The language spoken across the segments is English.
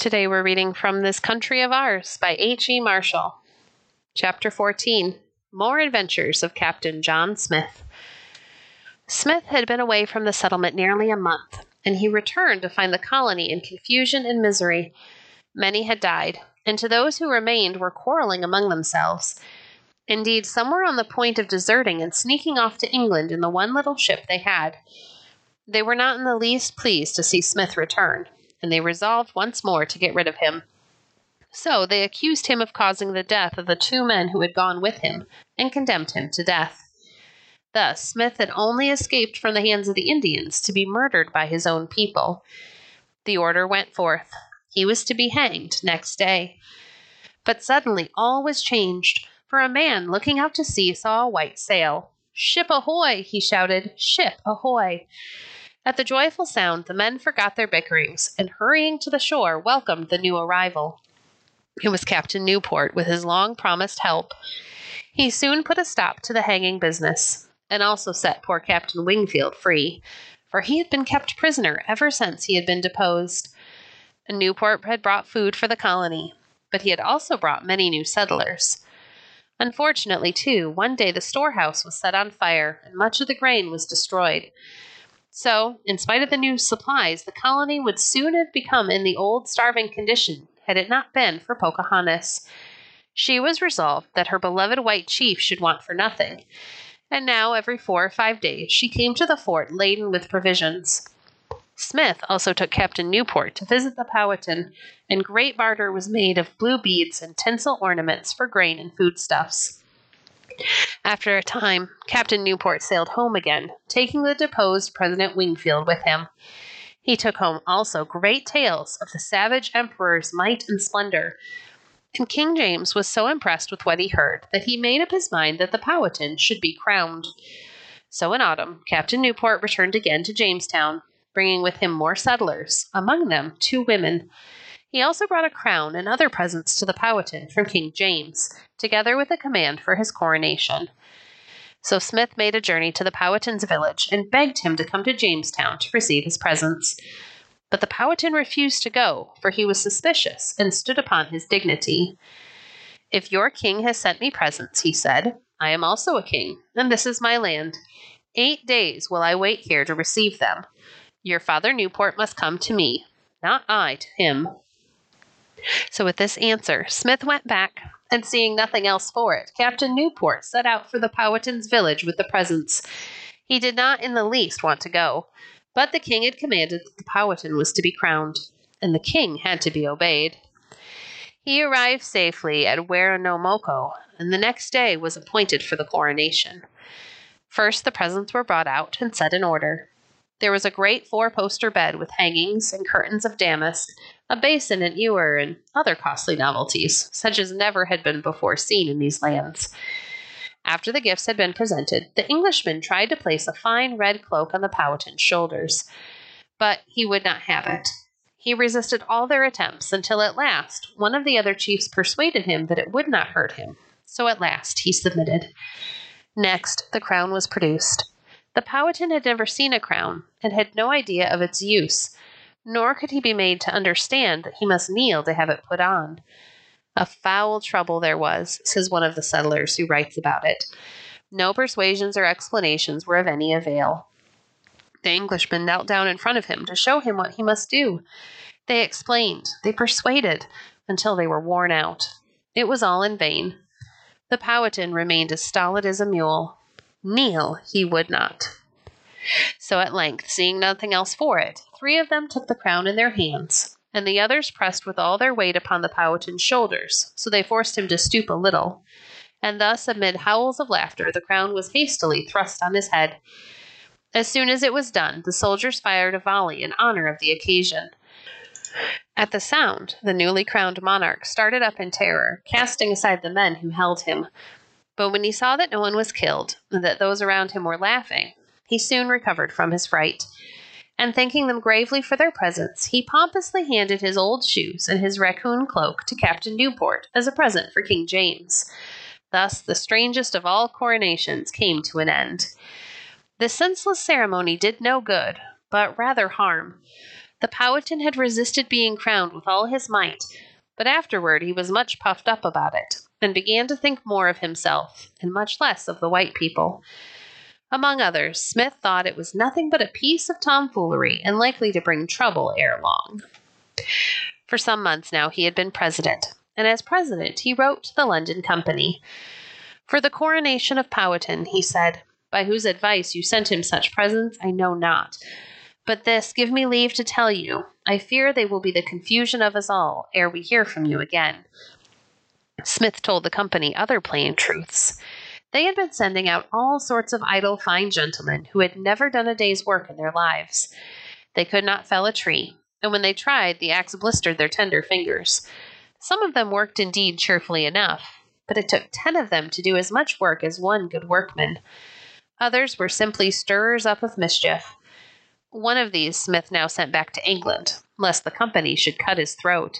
Today we're reading from This Country of Ours by H.E. Marshall. Chapter 14 More Adventures of Captain John Smith. Smith had been away from the settlement nearly a month, and he returned to find the colony in confusion and misery. Many had died, and to those who remained were quarreling among themselves. Indeed, some were on the point of deserting and sneaking off to England in the one little ship they had. They were not in the least pleased to see Smith return and they resolved once more to get rid of him. So they accused him of causing the death of the two men who had gone with him, and condemned him to death. Thus, Smith had only escaped from the hands of the Indians to be murdered by his own people. The order went forth. He was to be hanged next day. But suddenly all was changed, for a man looking out to sea saw a white sail. Ship ahoy! he shouted. Ship ahoy! At the joyful sound, the men forgot their bickerings, and hurrying to the shore, welcomed the new arrival. It was Captain Newport, with his long promised help. He soon put a stop to the hanging business, and also set poor Captain Wingfield free, for he had been kept prisoner ever since he had been deposed. Newport had brought food for the colony, but he had also brought many new settlers. Unfortunately, too, one day the storehouse was set on fire, and much of the grain was destroyed. So, in spite of the new supplies, the colony would soon have become in the old starving condition had it not been for Pocahontas. She was resolved that her beloved white chief should want for nothing, and now every four or five days she came to the fort laden with provisions. Smith also took Captain Newport to visit the Powhatan, and great barter was made of blue beads and tinsel ornaments for grain and foodstuffs. After a time, Captain Newport sailed home again, taking the deposed President Wingfield with him. He took home also great tales of the savage emperor's might and splendor. And King James was so impressed with what he heard that he made up his mind that the Powhatan should be crowned. So in autumn, Captain Newport returned again to Jamestown, bringing with him more settlers, among them two women. He also brought a crown and other presents to the Powhatan from King James, together with a command for his coronation. So Smith made a journey to the Powhatan's village and begged him to come to Jamestown to receive his presents. But the Powhatan refused to go, for he was suspicious and stood upon his dignity. If your king has sent me presents, he said, I am also a king, and this is my land. Eight days will I wait here to receive them. Your father Newport must come to me, not I to him. So, with this answer, Smith went back, and seeing nothing else for it, Captain Newport set out for the Powhatan's village with the presents. He did not in the least want to go, but the king had commanded that the Powhatan was to be crowned, and the king had to be obeyed. He arrived safely at Werowocomoco, and the next day was appointed for the coronation. First, the presents were brought out and set in order. There was a great four poster bed with hangings and curtains of damask, a basin and ewer, and other costly novelties, such as never had been before seen in these lands. After the gifts had been presented, the Englishman tried to place a fine red cloak on the Powhatan's shoulders, but he would not have it. He resisted all their attempts until at last one of the other chiefs persuaded him that it would not hurt him. So at last he submitted. Next, the crown was produced. The Powhatan had never seen a crown, and had no idea of its use, nor could he be made to understand that he must kneel to have it put on. A foul trouble there was, says one of the settlers who writes about it. No persuasions or explanations were of any avail. The Englishman knelt down in front of him to show him what he must do. They explained, they persuaded, until they were worn out. It was all in vain. The Powhatan remained as stolid as a mule, Kneel he would not. So at length, seeing nothing else for it, three of them took the crown in their hands, and the others pressed with all their weight upon the Powhatan's shoulders, so they forced him to stoop a little. And thus, amid howls of laughter, the crown was hastily thrust on his head. As soon as it was done, the soldiers fired a volley in honor of the occasion. At the sound, the newly crowned monarch started up in terror, casting aside the men who held him. But when he saw that no one was killed, and that those around him were laughing, he soon recovered from his fright. And thanking them gravely for their presents, he pompously handed his old shoes and his raccoon cloak to Captain Newport as a present for King James. Thus, the strangest of all coronations came to an end. This senseless ceremony did no good, but rather harm. The Powhatan had resisted being crowned with all his might, but afterward he was much puffed up about it, and began to think more of himself, and much less of the white people. Among others, Smith thought it was nothing but a piece of tomfoolery and likely to bring trouble ere long. For some months now he had been president, and as president he wrote to the London Company. For the coronation of Powhatan, he said, by whose advice you sent him such presents, I know not. But this, give me leave to tell you, I fear they will be the confusion of us all ere we hear from you again. Smith told the company other plain truths. They had been sending out all sorts of idle, fine gentlemen who had never done a day's work in their lives. They could not fell a tree, and when they tried, the axe blistered their tender fingers. Some of them worked indeed cheerfully enough, but it took ten of them to do as much work as one good workman. Others were simply stirrers up of mischief. One of these Smith now sent back to England, lest the company should cut his throat.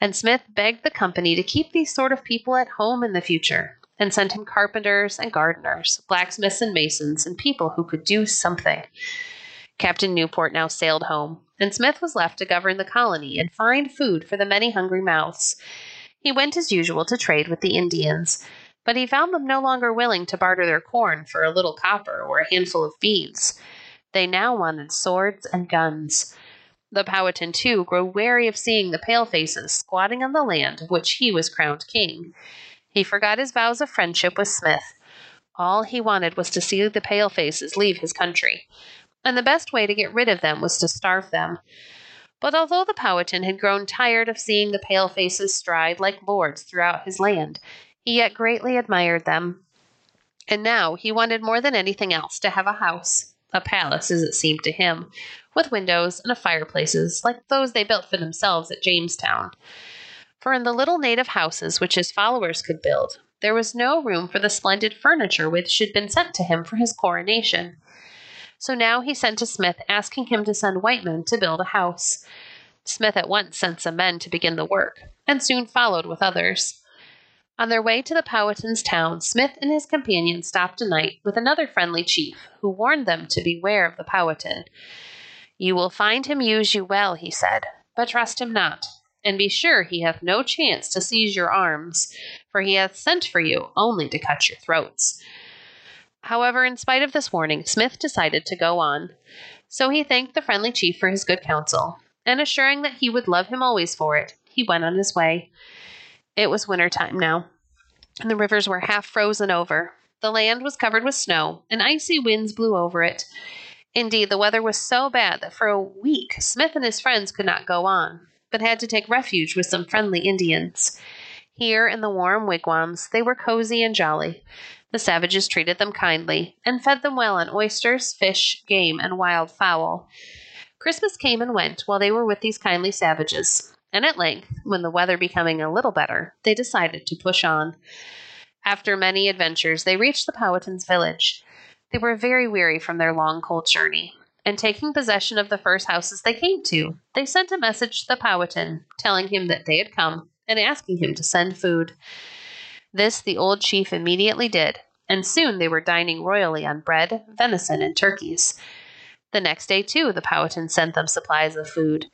And Smith begged the company to keep these sort of people at home in the future, and sent him carpenters and gardeners, blacksmiths and masons, and people who could do something. Captain Newport now sailed home, and Smith was left to govern the colony and find food for the many hungry mouths. He went as usual to trade with the Indians, but he found them no longer willing to barter their corn for a little copper or a handful of beads. They now wanted swords and guns. The Powhatan, too, grew weary of seeing the palefaces squatting on the land of which he was crowned king. He forgot his vows of friendship with Smith. All he wanted was to see the palefaces leave his country, and the best way to get rid of them was to starve them. But although the Powhatan had grown tired of seeing the palefaces stride like lords throughout his land, he yet greatly admired them. And now he wanted more than anything else to have a house, a palace as it seemed to him, with windows and fireplaces like those they built for themselves at Jamestown. For in the little native houses which his followers could build, there was no room for the splendid furniture which had been sent to him for his coronation. So now he sent to Smith asking him to send white men to build a house. Smith at once sent some men to begin the work, and soon followed with others. On their way to the Powhatan's town, Smith and his companion stopped a night with another friendly chief, who warned them to beware of the Powhatan. You will find him use you well, he said, but trust him not, and be sure he hath no chance to seize your arms, for he hath sent for you only to cut your throats. However, in spite of this warning, Smith decided to go on. So he thanked the friendly chief for his good counsel, and assuring that he would love him always for it, he went on his way. It was winter time now, and the rivers were half frozen over. The land was covered with snow, and icy winds blew over it. Indeed, the weather was so bad that for a week Smith and his friends could not go on, but had to take refuge with some friendly Indians. Here, in the warm wigwams, they were cozy and jolly. The savages treated them kindly, and fed them well on oysters, fish, game, and wild fowl. Christmas came and went while they were with these kindly savages and at length, when the weather becoming a little better, they decided to push on. After many adventures, they reached the Powhatan's village. They were very weary from their long, cold journey, and taking possession of the first houses they came to, they sent a message to the Powhatan, telling him that they had come and asking him to send food. This the old chief immediately did, and soon they were dining royally on bread, venison, and turkeys. The next day, too, the Powhatan sent them supplies of food.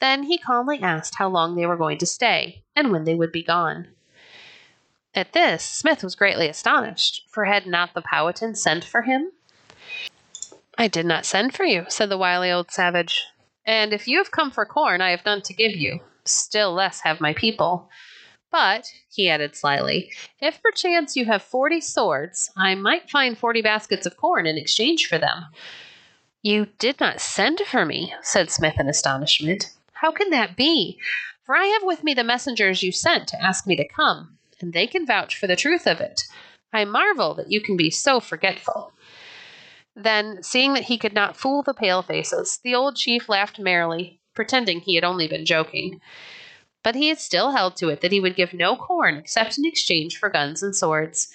Then he calmly asked how long they were going to stay and when they would be gone. At this, Smith was greatly astonished, for had not the Powhatan sent for him? I did not send for you, said the wily old savage. And if you have come for corn, I have none to give you, still less have my people. But, he added slyly, if perchance you have forty swords, I might find forty baskets of corn in exchange for them. You did not send for me, said Smith in astonishment. How can that be? For I have with me the messengers you sent to ask me to come, and they can vouch for the truth of it. I marvel that you can be so forgetful. Then, seeing that he could not fool the pale faces, the old chief laughed merrily, pretending he had only been joking. But he had still held to it that he would give no corn except in exchange for guns and swords.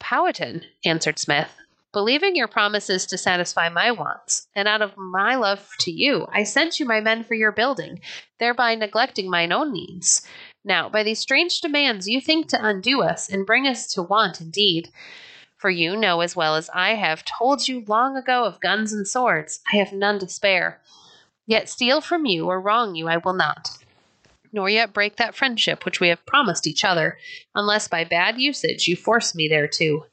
Powhatan, answered Smith, believing your promises to satisfy my wants, and out of my love to you, I sent you my men for your building, thereby neglecting mine own needs. Now, by these strange demands, you think to undo us and bring us to want indeed. For you know as well as I have told you long ago of guns and swords, I have none to spare. Yet steal from you or wrong you I will not, nor yet break that friendship which we have promised each other, unless by bad usage you force me thereto.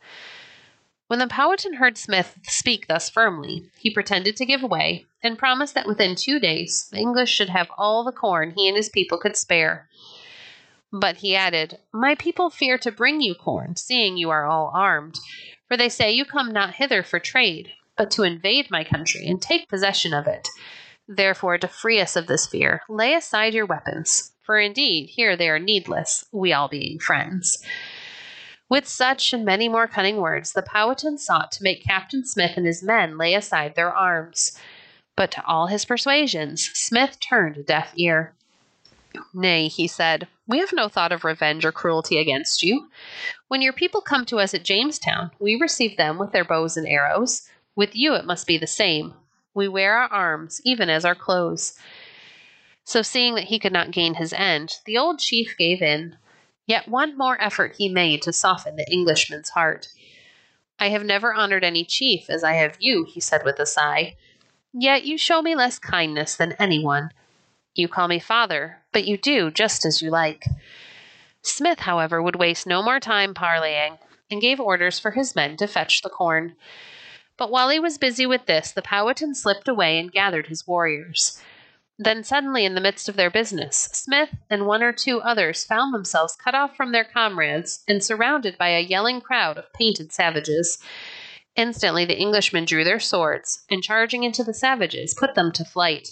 When the Powhatan heard Smith speak thus firmly, he pretended to give way, and promised that within two days the English should have all the corn he and his people could spare. But he added, My people fear to bring you corn, seeing you are all armed. For they say you come not hither for trade, but to invade my country and take possession of it. Therefore, to free us of this fear, lay aside your weapons. For indeed, here they are needless, we all being friends. With such and many more cunning words, the Powhatan sought to make Captain Smith and his men lay aside their arms. But to all his persuasions, Smith turned a deaf ear. Nay, he said, we have no thought of revenge or cruelty against you. When your people come to us at Jamestown, we receive them with their bows and arrows. With you it must be the same. We wear our arms, even as our clothes. So, seeing that he could not gain his end, the old chief gave in. Yet one more effort he made to soften the Englishman's heart. I have never honored any chief as I have you, he said with a sigh. Yet you show me less kindness than anyone. You call me father, but you do just as you like. Smith, however, would waste no more time parleying, and gave orders for his men to fetch the corn. But while he was busy with this, the Powhatan slipped away and gathered his warriors. Then suddenly, in the midst of their business, Smith and one or two others found themselves cut off from their comrades and surrounded by a yelling crowd of painted savages. Instantly, the Englishmen drew their swords, and charging into the savages, put them to flight.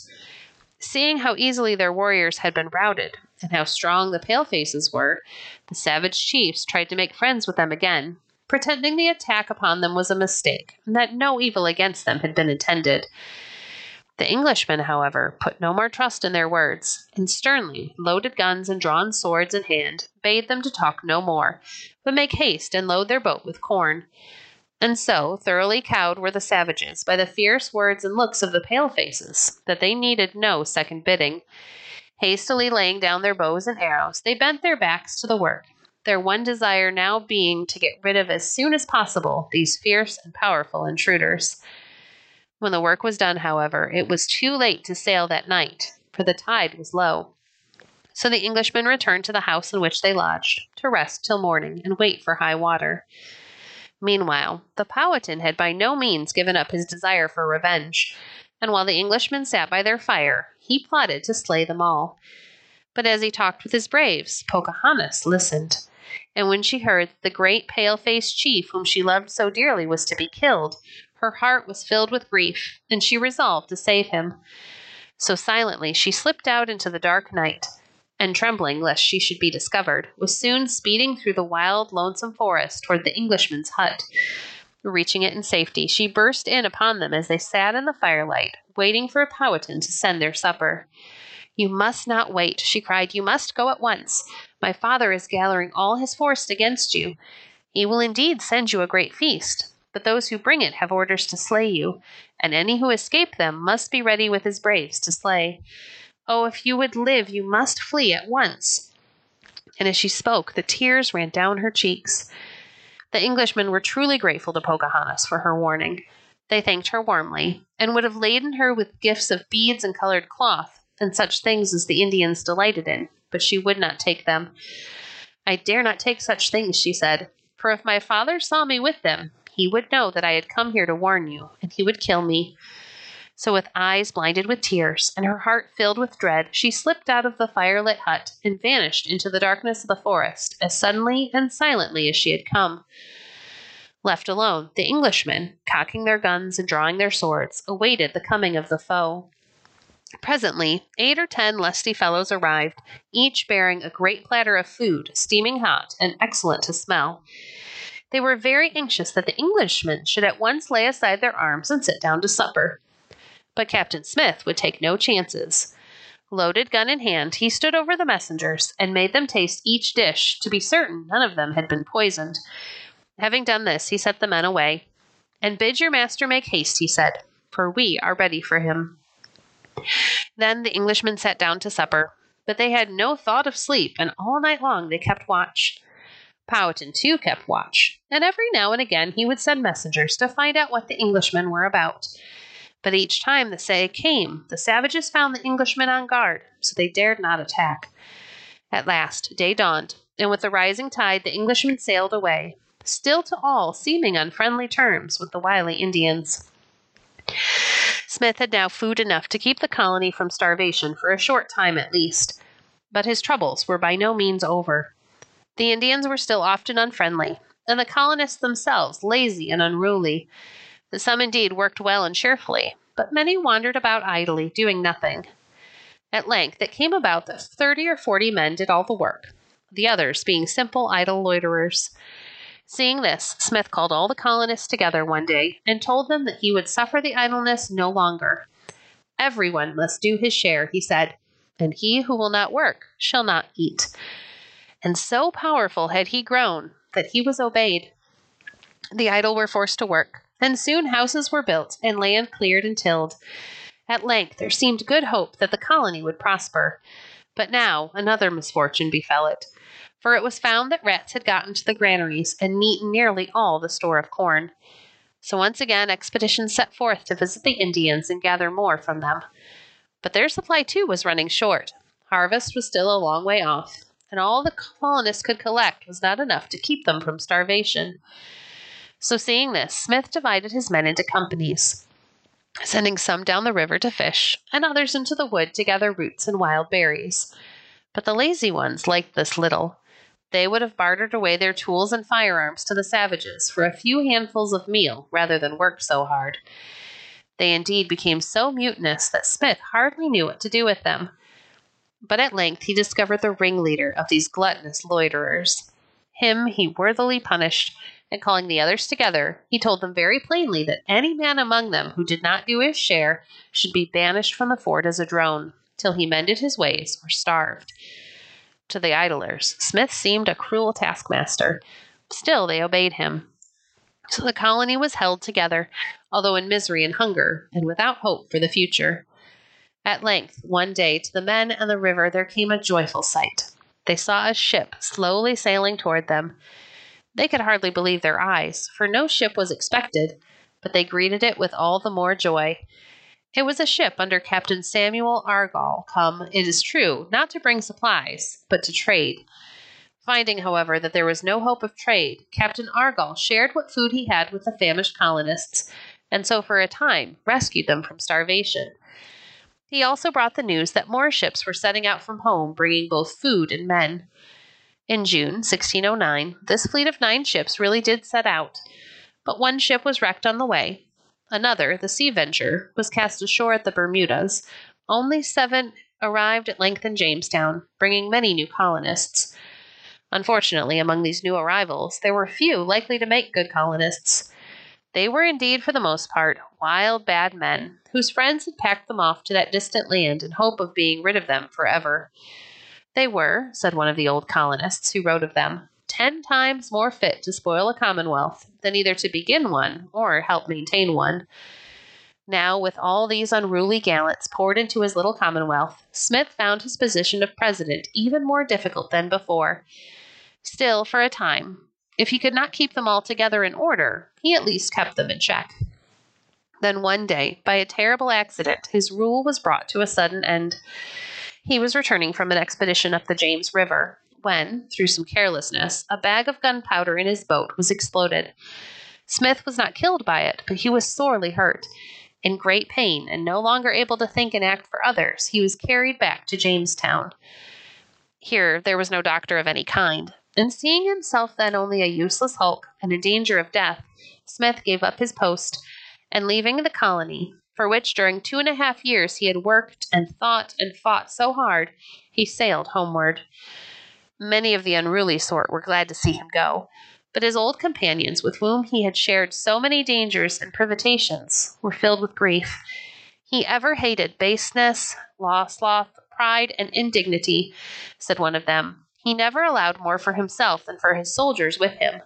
Seeing how easily their warriors had been routed, and how strong the palefaces were, the savage chiefs tried to make friends with them again, pretending the attack upon them was a mistake, and that no evil against them had been intended. The Englishmen, however, put no more trust in their words, and sternly, loaded guns and drawn swords in hand, bade them to talk no more, but make haste and load their boat with corn. And so, thoroughly cowed were the savages by the fierce words and looks of the palefaces that they needed no second bidding. Hastily laying down their bows and arrows, they bent their backs to the work, their one desire now being to get rid of as soon as possible these fierce and powerful intruders. When the work was done, however, it was too late to sail that night, for the tide was low. So the Englishmen returned to the house in which they lodged, to rest till morning and wait for high water. Meanwhile, the Powhatan had by no means given up his desire for revenge, and while the Englishmen sat by their fire, he plotted to slay them all. But as he talked with his braves, Pocahontas listened, and when she heard that the great pale faced chief whom she loved so dearly was to be killed, her heart was filled with grief, and she resolved to save him. So silently she slipped out into the dark night and trembling lest she should be discovered, was soon speeding through the wild, lonesome forest toward the Englishman's hut. Reaching it in safety, she burst in upon them as they sat in the firelight, waiting for Powhatan to send their supper. You must not wait, she cried. You must go at once. My father is gathering all his force against you. He will indeed send you a great feast, but those who bring it have orders to slay you, and any who escape them must be ready with his braves to slay. Oh, if you would live, you must flee at once. And as she spoke, the tears ran down her cheeks. The Englishmen were truly grateful to Pocahontas for her warning. They thanked her warmly, and would have laden her with gifts of beads and colored cloth, and such things as the Indians delighted in, but she would not take them. I dare not take such things, she said, for if my father saw me with them, he would know that I had come here to warn you, and he would kill me. So, with eyes blinded with tears and her heart filled with dread, she slipped out of the firelit hut and vanished into the darkness of the forest as suddenly and silently as she had come. Left alone, the Englishmen, cocking their guns and drawing their swords, awaited the coming of the foe. Presently, eight or ten lusty fellows arrived, each bearing a great platter of food, steaming hot and excellent to smell. They were very anxious that the Englishmen should at once lay aside their arms and sit down to supper. But Captain Smith would take no chances. Loaded gun in hand, he stood over the messengers and made them taste each dish to be certain none of them had been poisoned. Having done this, he sent the men away. And bid your master make haste, he said, for we are ready for him. Then the Englishmen sat down to supper, but they had no thought of sleep, and all night long they kept watch. Powhatan, too, kept watch, and every now and again he would send messengers to find out what the Englishmen were about. But each time the say came, the savages found the Englishmen on guard, so they dared not attack. At last, day dawned, and with the rising tide, the Englishmen sailed away, still to all seeming on friendly terms with the wily Indians. Smith had now food enough to keep the colony from starvation for a short time at least, but his troubles were by no means over. The Indians were still often unfriendly, and the colonists themselves lazy and unruly. Some indeed worked well and cheerfully, but many wandered about idly, doing nothing. At length it came about that thirty or forty men did all the work, the others being simple, idle loiterers. Seeing this, Smith called all the colonists together one day and told them that he would suffer the idleness no longer. Everyone must do his share, he said, and he who will not work shall not eat and so powerful had he grown that he was obeyed. The idle were forced to work, and soon houses were built and land cleared and tilled. At length there seemed good hope that the colony would prosper. But now another misfortune befell it, for it was found that rats had gotten into the granaries and eaten nearly all the store of corn. So once again expeditions set forth to visit the Indians and gather more from them. But their supply too was running short. Harvest was still a long way off, and all the colonists could collect was not enough to keep them from starvation. So, seeing this, Smith divided his men into companies, sending some down the river to fish, and others into the wood to gather roots and wild berries. But the lazy ones liked this little. They would have bartered away their tools and firearms to the savages for a few handfuls of meal rather than work so hard. They indeed became so mutinous that Smith hardly knew what to do with them but at length he discovered the ringleader of these gluttonous loiterers. Him he worthily punished, and calling the others together, he told them very plainly that any man among them who did not do his share should be banished from the fort as a drone, till he mended his ways or starved. To the idlers, Smith seemed a cruel taskmaster. Still, they obeyed him. So the colony was held together, although in misery and hunger, and without hope for the future. At length, one day, to the men and the river there came a joyful sight. They saw a ship slowly sailing toward them. They could hardly believe their eyes, for no ship was expected, but they greeted it with all the more joy. It was a ship under Captain Samuel Argall, come, it is true, not to bring supplies, but to trade. Finding, however, that there was no hope of trade, Captain Argall shared what food he had with the famished colonists, and so for a time rescued them from starvation. He also brought the news that more ships were setting out from home, bringing both food and men. In June 1609, this fleet of nine ships really did set out, but one ship was wrecked on the way. Another, the Sea Venture, was cast ashore at the Bermudas. Only seven arrived at length in Jamestown, bringing many new colonists. Unfortunately, among these new arrivals, there were few likely to make good colonists. They were indeed, for the most part, wild, bad men, whose friends had packed them off to that distant land in hope of being rid of them forever. They were, said one of the old colonists who wrote of them, ten times more fit to spoil a commonwealth than either to begin one or help maintain one. Now, with all these unruly gallants poured into his little commonwealth, Smith found his position of president even more difficult than before. Still, for a time, if he could not keep them all together in order, he at least kept them in check. Then one day, by a terrible accident, his rule was brought to a sudden end. He was returning from an expedition up the James River when, through some carelessness, a bag of gunpowder in his boat was exploded. Smith was not killed by it, but he was sorely hurt. In great pain and no longer able to think and act for others, he was carried back to Jamestown. Here there was no doctor of any kind, and seeing himself then only a useless hulk and in danger of death, Smith gave up his post, and leaving the colony, for which during two and a half years he had worked and thought and fought so hard, he sailed homeward. Many of the unruly sort were glad to see him go, but his old companions, with whom he had shared so many dangers and privations, were filled with grief. He ever hated baseness, law sloth, pride and indignity, said one of them. He never allowed more for himself than for his soldiers with him.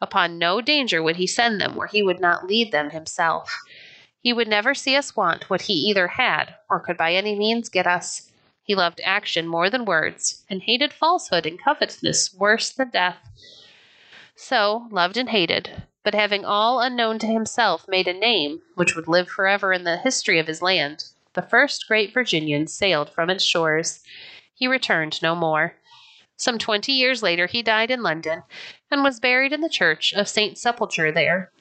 Upon no danger would he send them where he would not lead them himself. He would never see us want what he either had or could by any means get us. He loved action more than words, and hated falsehood and covetousness worse than death. So, loved and hated, but having all unknown to himself made a name which would live forever in the history of his land, the first great Virginian sailed from its shores. He returned no more. Some twenty years later, he died in London and was buried in the church of St. Sepulchre there.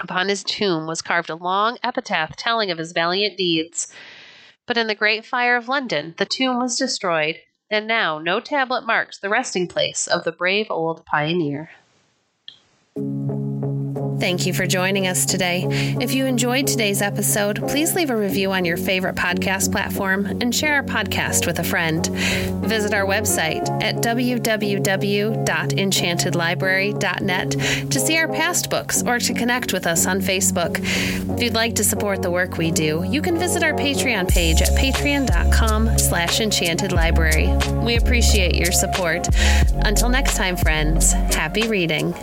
Upon his tomb was carved a long epitaph telling of his valiant deeds. But in the great fire of London, the tomb was destroyed, and now no tablet marks the resting place of the brave old pioneer. Thank you for joining us today. If you enjoyed today's episode, please leave a review on your favorite podcast platform and share our podcast with a friend. Visit our website at www.enchantedlibrary.net to see our past books or to connect with us on Facebook. If you'd like to support the work we do, you can visit our Patreon page at patreon.com slash enchantedlibrary. We appreciate your support. Until next time, friends, happy reading.